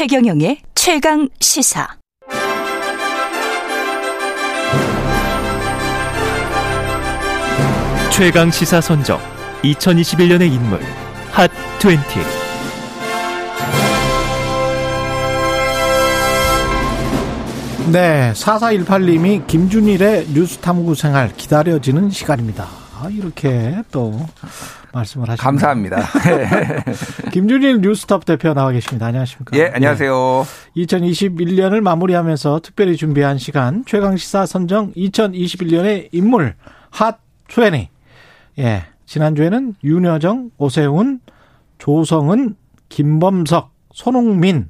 최경영의 최강 시사. 최강 시사 선정 2021년의 인물 핫 20. 네, 4418님이 김준일의 뉴스 탐구 생활 기다려지는 시간입니다. 아, 이렇게 또 말씀을 하십니다. 감사합니다. 김준일 뉴스톱 대표 나와 계십니다. 안녕하십니까? 예, 안녕하세요. 네. 2021년을 마무리하면서 특별히 준비한 시간 최강시사 선정 2021년의 인물 핫20. 예, 지난주에는 윤여정, 오세훈, 조성은, 김범석, 손흥민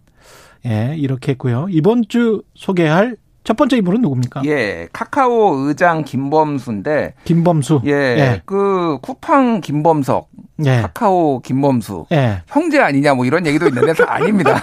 예, 이렇게 했고요. 이번 주 소개할 첫 번째 인물은 누굽니까? 예, 카카오 의장 김범수인데. 김범수. 예, 예. 그 쿠팡 김범석. 예. 카카오 김범수. 예. 형제 아니냐 뭐 이런 얘기도 있는데 아닙니다.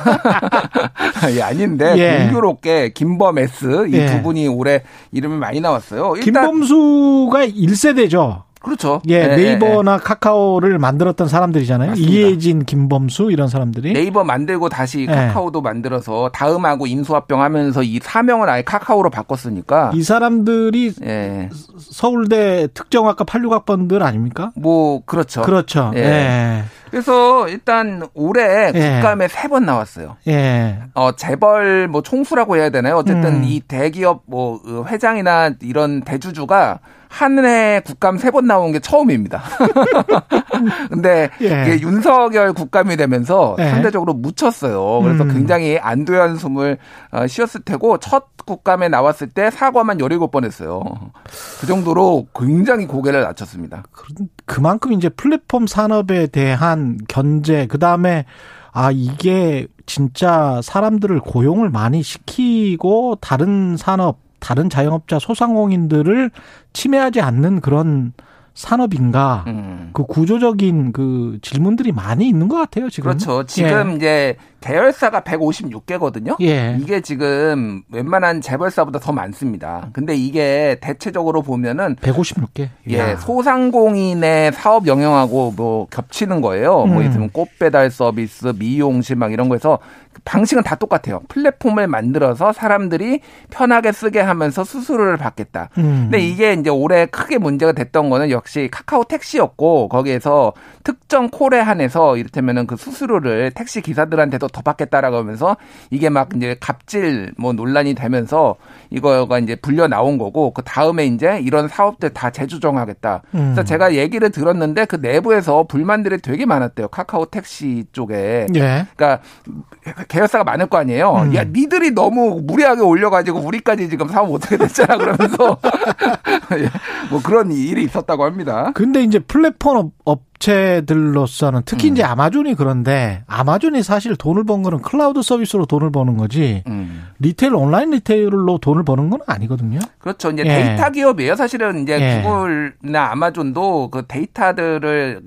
예, 아닌데 예. 공교롭게 김범 S 이 두 분이 올해 이름이 많이 나왔어요. 김범수가 1세대죠. 그렇죠. 예, 네, 네이버나 네. 카카오를 만들었던 사람들이잖아요. 맞습니다. 이혜진, 김범수 이런 사람들이 네이버 만들고 다시 카카오도 네. 만들어서 다음하고 인수합병하면서 이 사명을 아예 카카오로 바꿨으니까 이 사람들이 예. 서울대 특정학과 86학번들 아닙니까? 뭐 그렇죠. 그렇죠. 예. 예. 그래서 일단 올해 예. 국감에 세 번 나왔어요. 예. 어 재벌 뭐 총수라고 해야 되나요? 어쨌든 음. 이 대기업 뭐 회장이나 이런 대주주가 한 해 국감 세 번 나온 게 처음입니다. 근데 예. 윤석열 국감이 되면서 예. 상대적으로 묻혔어요. 그래서 음. 굉장히 안도한 숨을 어, 쉬었을 테고 첫 국감에 나왔을 때 사과만 17번 했어요. 그 정도로 굉장히 고개를 낮췄습니다. 그만큼 이제 플랫폼 산업에 대한 견제, 그 다음에 아, 이게 진짜 사람들을 고용을 많이 시키고 다른 산업, 다른 자영업자 소상공인들을 침해하지 않는 그런 산업인가 음. 그 구조적인 그 질문들이 많이 있는 것 같아요 지금. 그렇죠. 지금 예. 이제 계열사가 156개거든요. 예. 이게 지금 웬만한 재벌사보다 더 많습니다. 근데 이게 대체적으로 보면은 156개. 예, 소상공인의 사업 영역하고 뭐 겹치는 거예요. 뭐 음. 뭐 있으면 꽃 배달 서비스, 미용실 막 이런 거에서 방식은 다 똑같아요. 플랫폼을 만들어서 사람들이 편하게 쓰게 하면서 수수료를 받겠다. 음. 근데 이게 이제 올해 크게 문제가 됐던 거는 역시 카카오 택시였고 거기에서 특정 콜에 한해서 이를테면은 그 수수료를 택시 기사들한테도 더 받겠다라고 하면서 이게 막 이제 갑질 뭐 논란이 되면서 이거가 이제 불려 나온 거고 그 다음에 이제 이런 사업들 다 재조정하겠다. 음. 그래서 제가 얘기를 들었는데 그 내부에서 불만들이 되게 많았대요. 카카오 택시 쪽에. 예. 그러니까 계열사가 많을 거 아니에요. 음. 야, 니들이 너무 무리하게 올려가지고 우리까지 지금 사업 못하게 됐잖아. 그러면서 뭐 그런 일이 있었다고 합니다. 근데 이제 플랫폼 업, 업체들로서는 특히 음. 이제 아마존이 그런데 아마존이 사실 돈을 번 거는 클라우드 서비스로 돈을 버는 거지 음. retail 온라인 retail로 돈을 버는 건 아니거든요. 그렇죠. 이제 예. 데이터 기업이에요. 사실은 이제 예. 구글이나 아마존도 그 데이터들을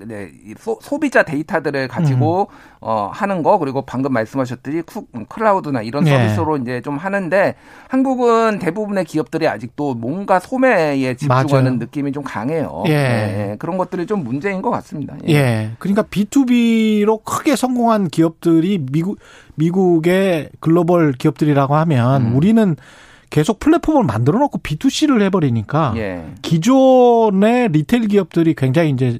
소, 소비자 데이터들을 가지고 음. 어 하는 거 그리고 방금 말씀하셨듯이 쿠, 클라우드나 이런 예. 서비스로 예. 이제 좀 하는데 한국은 대부분의 기업들이 아직도 뭔가 소매에 집중하는 맞아요. 느낌이 좀 강해요. 예. 네. 그런 것들이 좀 문제인 것 같습니다. 있습니다. 예. 예. 그러니까 B2B로 크게 성공한 기업들이 미국 미국의 글로벌 기업들이라고 하면 음. 우리는 계속 플랫폼을 만들어 놓고 B2C를 해버리니까 예. 기존의 retail 기업들이 굉장히 이제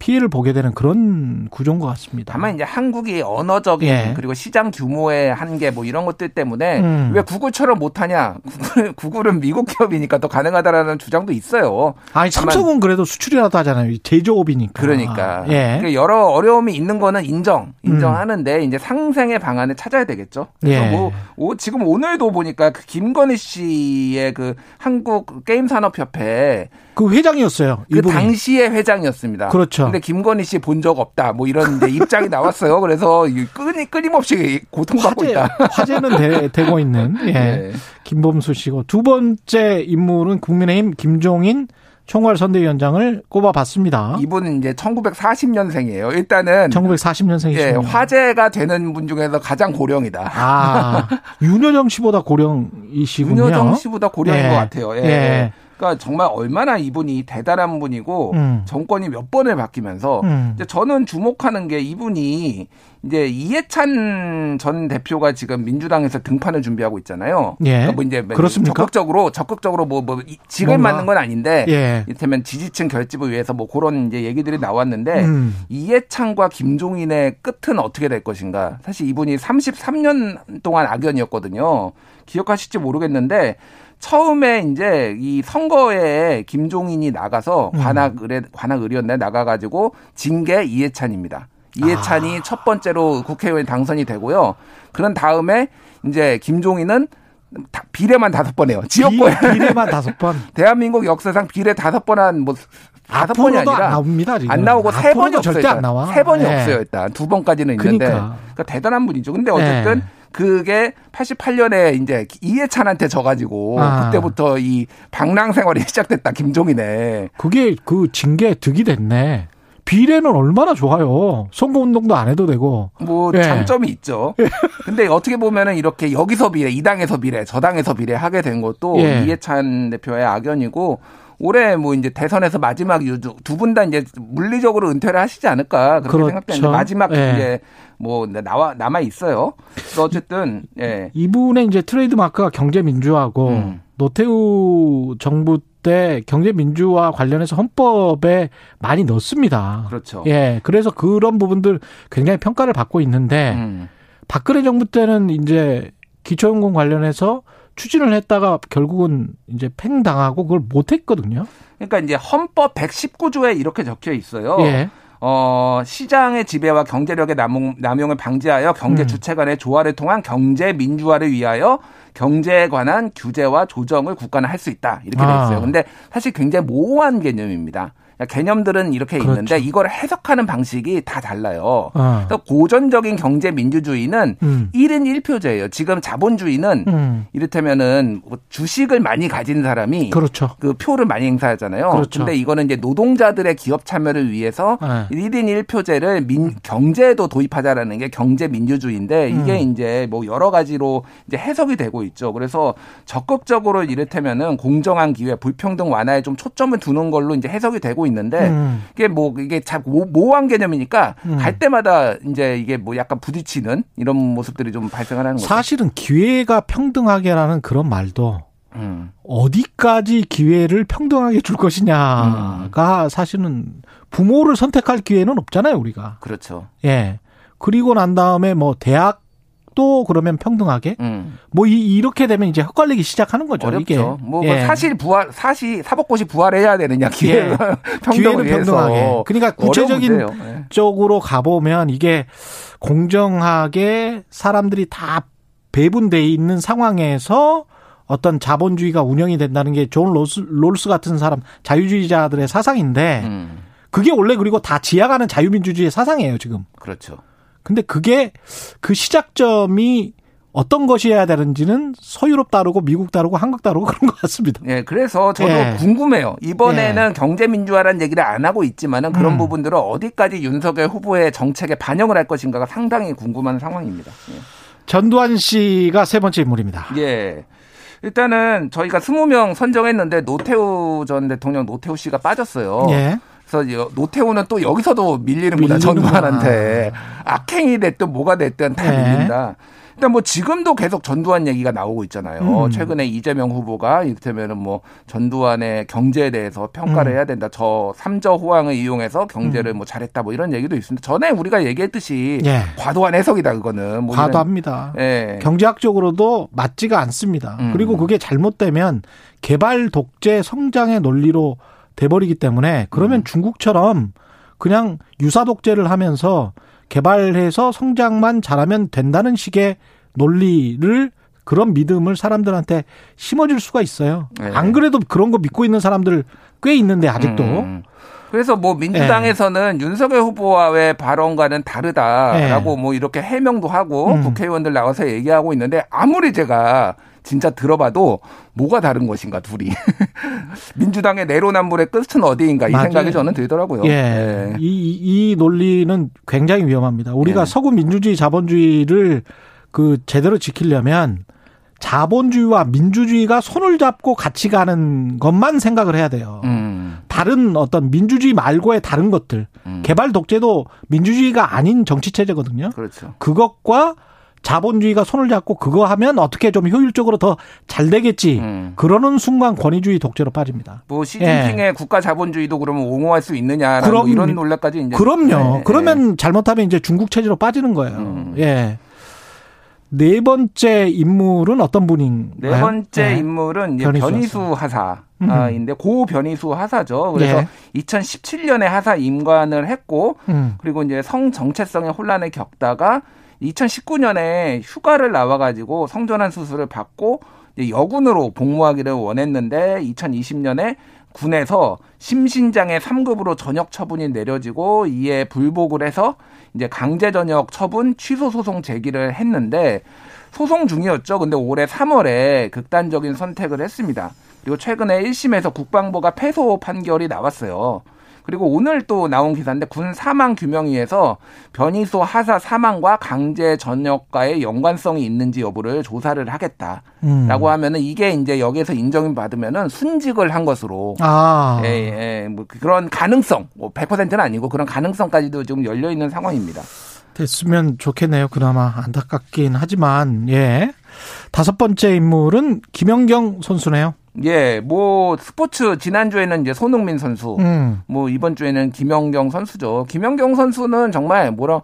피해를 보게 되는 그런 구조인 것 같습니다. 다만 이제 한국이 언어적인 예. 그리고 시장 규모의 한계 뭐 이런 것들 때문에 음. 왜 구글처럼 못하냐? 구글, 구글은 미국 기업이니까 더 가능하다라는 주장도 있어요. 아니 삼성은 그래도 수출이라도 하잖아요. 제조업이니까. 그러니까. 예. 그러니까 여러 어려움이 있는 거는 인정, 인정하는데 음. 이제 상생의 방안을 찾아야 되겠죠. 그래서 예. 뭐 오, 지금 오늘도 보니까 그 김건희 씨의 그 한국 게임 산업협회 그 회장이었어요. 그 이분이. 당시의 회장이었습니다. 그렇죠. 근데 김건희 씨 본 적 없다. 뭐 이런 이제 입장이 나왔어요. 그래서 끊임 끊임없이 고통받고 화제, 있다. 화제는 되, 고 있는 예. 네. 김범수 씨고 두 번째 인물은 국민의힘 김종인 총괄 선대위원장을 꼽아봤습니다. 이분은 이제 1940년생이에요. 일단은 1940년생이죠. 예, 화제가 되는 분 중에서 가장 고령이다. 아, 윤여정 씨보다 고령이시군요. 윤여정 씨보다 고령인 예. 것 같아요. 예. 예. 그러니까 정말 얼마나 이분이 대단한 분이고 음. 정권이 몇 번을 바뀌면서 음. 이제 저는 주목하는 게 이분이 이제 이해찬 전 대표가 지금 민주당에서 등판을 준비하고 있잖아요. 예. 그러니까 뭐 이제 그렇습니까? 적극적으로 적극적으로 뭐뭐 직을 뭔가. 맞는 건 아닌데 예. 이를테면 지지층 결집을 위해서 뭐 그런 이제 얘기들이 나왔는데 음. 이해찬과 김종인의 끝은 어떻게 될 것인가? 사실 이분이 33년 동안 악연이었거든요. 기억하실지 모르겠는데 처음에 이제 이 선거에 김종인이 나가서 음. 관악 의뢰 관악 의뢰였나 나가 가지고 진게 이해찬입니다. 이해찬이 아. 첫 번째로 국회의원 당선이 되고요. 그런 다음에 이제 김종인은 다- 비례만 다섯 번 해요. 지역구에 비- 비례만 다섯 번. 대한민국 역사상 비례 다섯 번 한 뭐 다섯 번이 아니라 안 나옵니다. 지금. 안 나오고 세 번이 없어요. 절대 안. 나와. 세 번이 예. 없어요. 일단 두 번까지는 있는데 그러니까. 그러니까 대단한 분이죠. 근데 어쨌든 예. 그게 88년에 이제 이해찬한테 져가지고 아. 그때부터 이 방랑 생활이 시작됐다. 김종인의 그게 그 징계 득이 됐네. 비례는 얼마나 좋아요. 선거운동도 안 해도 되고. 뭐 예. 장점이 있죠. 근데 어떻게 보면은 이렇게 여기서 비례, 이 당에서 비례, 저 당에서 비례 하게 된 것도 예. 이해찬 대표의 악연이고 올해 뭐 이제 대선에서 마지막 유두 두분 다 이제 물리적으로 은퇴를 하시지 않을까 그렇게 그렇죠. 생각되는데 마지막 예. 이제 뭐 나와 남아 있어요. 그래서 어쨌든 예. 이분의 이제 트레이드 마크가 경제 민주화고 음. 노태우 정부 때 경제 민주화 관련해서 헌법에 많이 넣습니다. 그렇죠. 예. 그래서 그런 부분들 굉장히 평가를 받고 있는데 음. 박근혜 정부 때는 이제 기초연금 관련해서 추진을 했다가 결국은 이제 팽당하고 그걸 못 했거든요. 그러니까 이제 헌법 119조에 이렇게 적혀 있어요. 예. 어, 시장의 지배와 경제력의 남용, 남용을 방지하여 경제 음. 주체 간의 조화를 통한 경제 민주화를 위하여 경제에 관한 규제와 조정을 국가는 할 수 있다. 이렇게 돼 아. 있어요. 근데 사실 굉장히 모호한 개념입니다. 개념들은 이렇게 그렇죠. 있는데 이걸 해석하는 방식이 다 달라요. 어. 그래서 고전적인 경제 민주주의는 음. 1인 1표제예요. 지금 자본주의는 음. 이를테면은 뭐 주식을 많이 가진 사람이 그렇죠. 그 표를 많이 행사하잖아요. 그렇죠. 근데 이거는 이제 노동자들의 기업 참여를 위해서 네. 1인 1표제를 민, 경제에도 도입하자라는 게 경제 민주주의인데 이게 음. 이제 뭐 여러 가지로 이제 해석이 되고 있죠. 그래서 적극적으로 이를테면은 공정한 기회, 불평등 완화에 좀 초점을 두는 걸로 이제 해석이 되고 있는데 음. 이게 뭐 이게 참 모- 모호한 개념이니까 음. 갈 때마다 이제 이게 뭐 약간 부딪히는 이런 모습들이 좀 발생하는 거죠. 사실은 기회가 평등하게라는 그런 말도 음. 어디까지 기회를 평등하게 줄 것이냐가 사실은 부모를 선택할 기회는 없잖아요, 우리가. 그렇죠. 예. 그리고 난 다음에 뭐 대학 도 그러면 평등하게 음. 뭐 이, 이렇게 되면 이제 헛갈리기 시작하는 거죠. 어렵죠. 이게. 뭐, 뭐 예. 사실 부활, 사실 사법고시 부활해야 되느냐 기회 예. 평등을 기회는. 평등하게. 그러니까 구체적인. 예. 쪽으로 가보면 이게 공정하게 사람들이 다 배분돼 있는 상황에서 어떤 자본주의가 운영이 된다는 게 존 롤스, 롤스 같은 사람 자유주의자들의 사상인데 음, 그게 원래 그리고 다 지향하는 자유민주주의의 사상이에요 지금. 그렇죠. 근데 그게 그 시작점이 어떤 것이어야 되는지는 서유럽 다르고 미국 다르고 한국 다르고 그런 것 같습니다. 예, 그래서 저도 예. 궁금해요. 이번에는 경제 민주화라는 얘기를 안 하고 있지만은 그런 음. 부분들을 어디까지 윤석열 후보의 정책에 반영을 할 것인가가 상당히 궁금한 상황입니다. 전두환 씨가 세 번째 인물입니다. 예. 예. 일단은 저희가 20명 선정했는데 노태우 전 대통령 노태우 씨가 빠졌어요. 예. 그래서 여- 노태우는 또 여기서도 밀리는구나. 전두환한테 악행이 됐든 뭐가 됐든 다 네. 밀린다. 일단 뭐 지금도 계속 전두환 얘기가 나오고 있잖아요. 음. 최근에 이재명 후보가 이를테면은 뭐 전두환의 경제에 대해서 평가를 음. 해야 된다. 저 삼저 호황을 이용해서 경제를 뭐 잘했다 뭐 이런 얘기도 있습니다. 전에 우리가 얘기했듯이 예. 과도한 해석이다 그거는. 뭐 과도합니다. 예. 경제학적으로도 맞지가 않습니다. 음. 그리고 그게 잘못되면 개발 독재 성장의 논리로 돼버리기 때문에 그러면 음. 중국처럼 그냥 유사 독재를 하면서 개발해서 성장만 잘하면 된다는 식의 논리를 그런 믿음을 사람들한테 심어줄 수가 있어요. 네. 안 그래도 그런 거 믿고 있는 사람들 꽤 있는데 아직도 음. 그래서 뭐 민주당에서는 윤석열 후보와의 발언과는 다르다라고 뭐 이렇게 해명도 하고 음. 국회의원들 나와서 얘기하고 있는데 아무리 제가 진짜 들어봐도 뭐가 다른 것인가 둘이 민주당의 내로남불의 끝은 어디인가 이 맞아요. 생각이 저는 들더라고요. 예. 네. 이, 이 논리는 굉장히 위험합니다. 우리가 예. 서구 민주주의 자본주의를 그 제대로 지키려면 자본주의와 민주주의가 손을 잡고 같이 가는 것만 생각을 해야 돼요. 음. 음. 다른 어떤 민주주의 말고의 다른 것들 음. 개발 독재도 민주주의가 아닌 정치 체제거든요. 그렇죠. 그것과 자본주의가 손을 잡고 그거 하면 어떻게 좀 효율적으로 더 잘 되겠지. 음. 그러는 순간 권위주의 독재로 빠집니다. 뭐 시진핑의 국가 자본주의도 그러면 옹호할 수 있느냐라는 예. 그럼- 뭐 이런 논란까지 이제 그럼요. 네, 그러면 잘못하면 이제 중국 체제로 빠지는 거예요. 음. 예. 네 번째 인물은 어떤 분인가요? 네 번째 네. 인물은 변희수 변희수 하사 인데 고 변희수 하사죠. 그래서 예. 2017년에 하사 임관을 했고 음. 그리고 이제 성 정체성의 혼란을 겪다가 2019년에 휴가를 나와 가지고 성전환 수술을 받고 여군으로 복무하기를 원했는데 2020년에 군에서 심신장애 3급으로 전역 처분이 내려지고 이에 불복을 해서 이제 강제 전역 처분 취소 소송 제기를 했는데 소송 중이었죠. 근데 올해 3월에 극단적인 선택을 했습니다. 그리고 최근에 1심에서 국방부가 패소 판결이 나왔어요. 그리고 오늘 또 나온 기사인데 군 사망 규명위에서 변희소 하사 사망과 강제 전역과의 연관성이 있는지 여부를 조사를 하겠다라고 음. 하면은 이게 이제 여기에서 인정을 받으면은 순직을 한 것으로 아. 예, 예, 뭐 그런 가능성, 뭐 100%는 아니고 그런 가능성까지도 좀 열려 있는 상황입니다. 됐으면 좋겠네요. 그나마 안타깝긴 하지만 예. 다섯 번째 인물은 김연경 선수네요. 예, 뭐 스포츠 지난주에는 이제 손흥민 선수, 음. 뭐 이번 주에는 김연경 선수죠. 김연경 선수는 정말 뭐라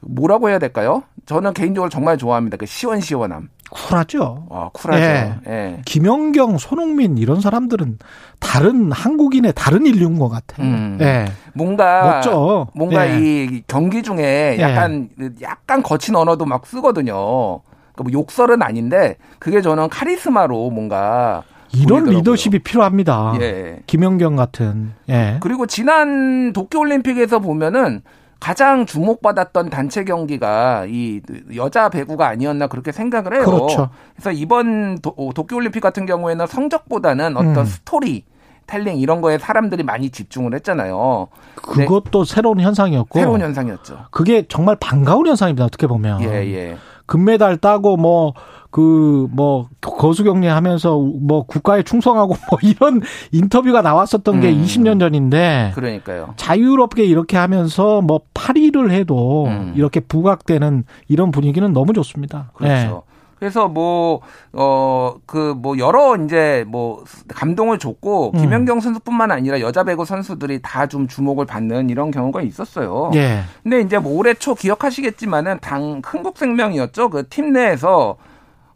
뭐라고 해야 될까요? 저는 개인적으로 정말 좋아합니다. 그 시원시원함. 쿨하죠. 아, 쿨하죠. 예. 예. 김연경, 손흥민 이런 사람들은 다른 한국인의 다른 인류인 것 같아요. 음. 예. 뭔가 멋져. 뭔가 예. 이 경기 중에 약간 약간 거친 언어도 막 쓰거든요. 그러니까 뭐 욕설은 아닌데 그게 저는 카리스마로 뭔가 이런. 리더십이 필요합니다. 예. 김연경 같은. 예. 그리고 지난 도쿄올림픽에서 보면은 가장 주목받았던 단체 경기가 이 여자 배구가 아니었나 그렇게 생각을 해요. 그렇죠. 그래서 이번 도, 도쿄올림픽 같은 경우에는 성적보다는 어떤 음. 스토리 텔링 이런 거에 사람들이 많이 집중을 했잖아요. 네. 그것도 새로운 현상이었고. 새로운 현상이었죠. 그게 정말 반가운 현상입니다. 어떻게 보면. 예, 예. 금메달 따고 뭐 그 뭐 거수 격리하면서 뭐 국가에 충성하고 뭐 이런 인터뷰가 나왔었던 게 음. 20년 전인데 그러니까요. 자유롭게 이렇게 하면서 뭐 파리를 해도 음. 이렇게 부각되는 이런 분위기는 너무 좋습니다. 그렇죠. 그래서 뭐, 어, 그, 뭐, 여러 이제 뭐, 감동을 줬고, 음. 김연경 선수뿐만 아니라 여자 배구 선수들이 다 좀 주목을 받는 이런 경우가 있었어요. 예. 예. 근데 이제 뭐 올해 초 기억하시겠지만은 당 흥국생명이었죠. 그 팀 내에서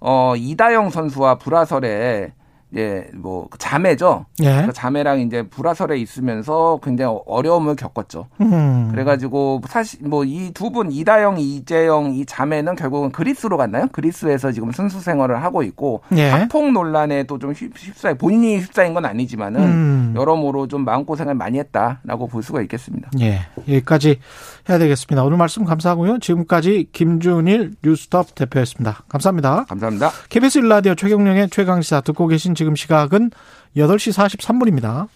어 이다영 선수와 불화설에 이제 뭐 자매죠. 예. 그 자매랑 이제 불화설에 있으면서 굉장히 어려움을 겪었죠. 음. 그래가지고 사실 뭐 이 두 분 이다영, 이재영 이 자매는 결국은 그리스로 갔나요? 그리스에서 지금 선수 생활을 하고 있고 예. 학폭 논란에 또좀 휩싸여 본인이 휩싸인 건 아니지만은 음. 여러모로 좀 마음 고생을 많이 했다라고 볼 수가 있겠습니다. 예. 여기까지 해야 되겠습니다. 오늘 말씀 감사하고요. 지금까지 김준일 뉴스톱 대표였습니다. 감사합니다. 감사합니다. KBS 일라디오 최경령의 최강시사 듣고 계신 지금 시각은 8시 43분입니다.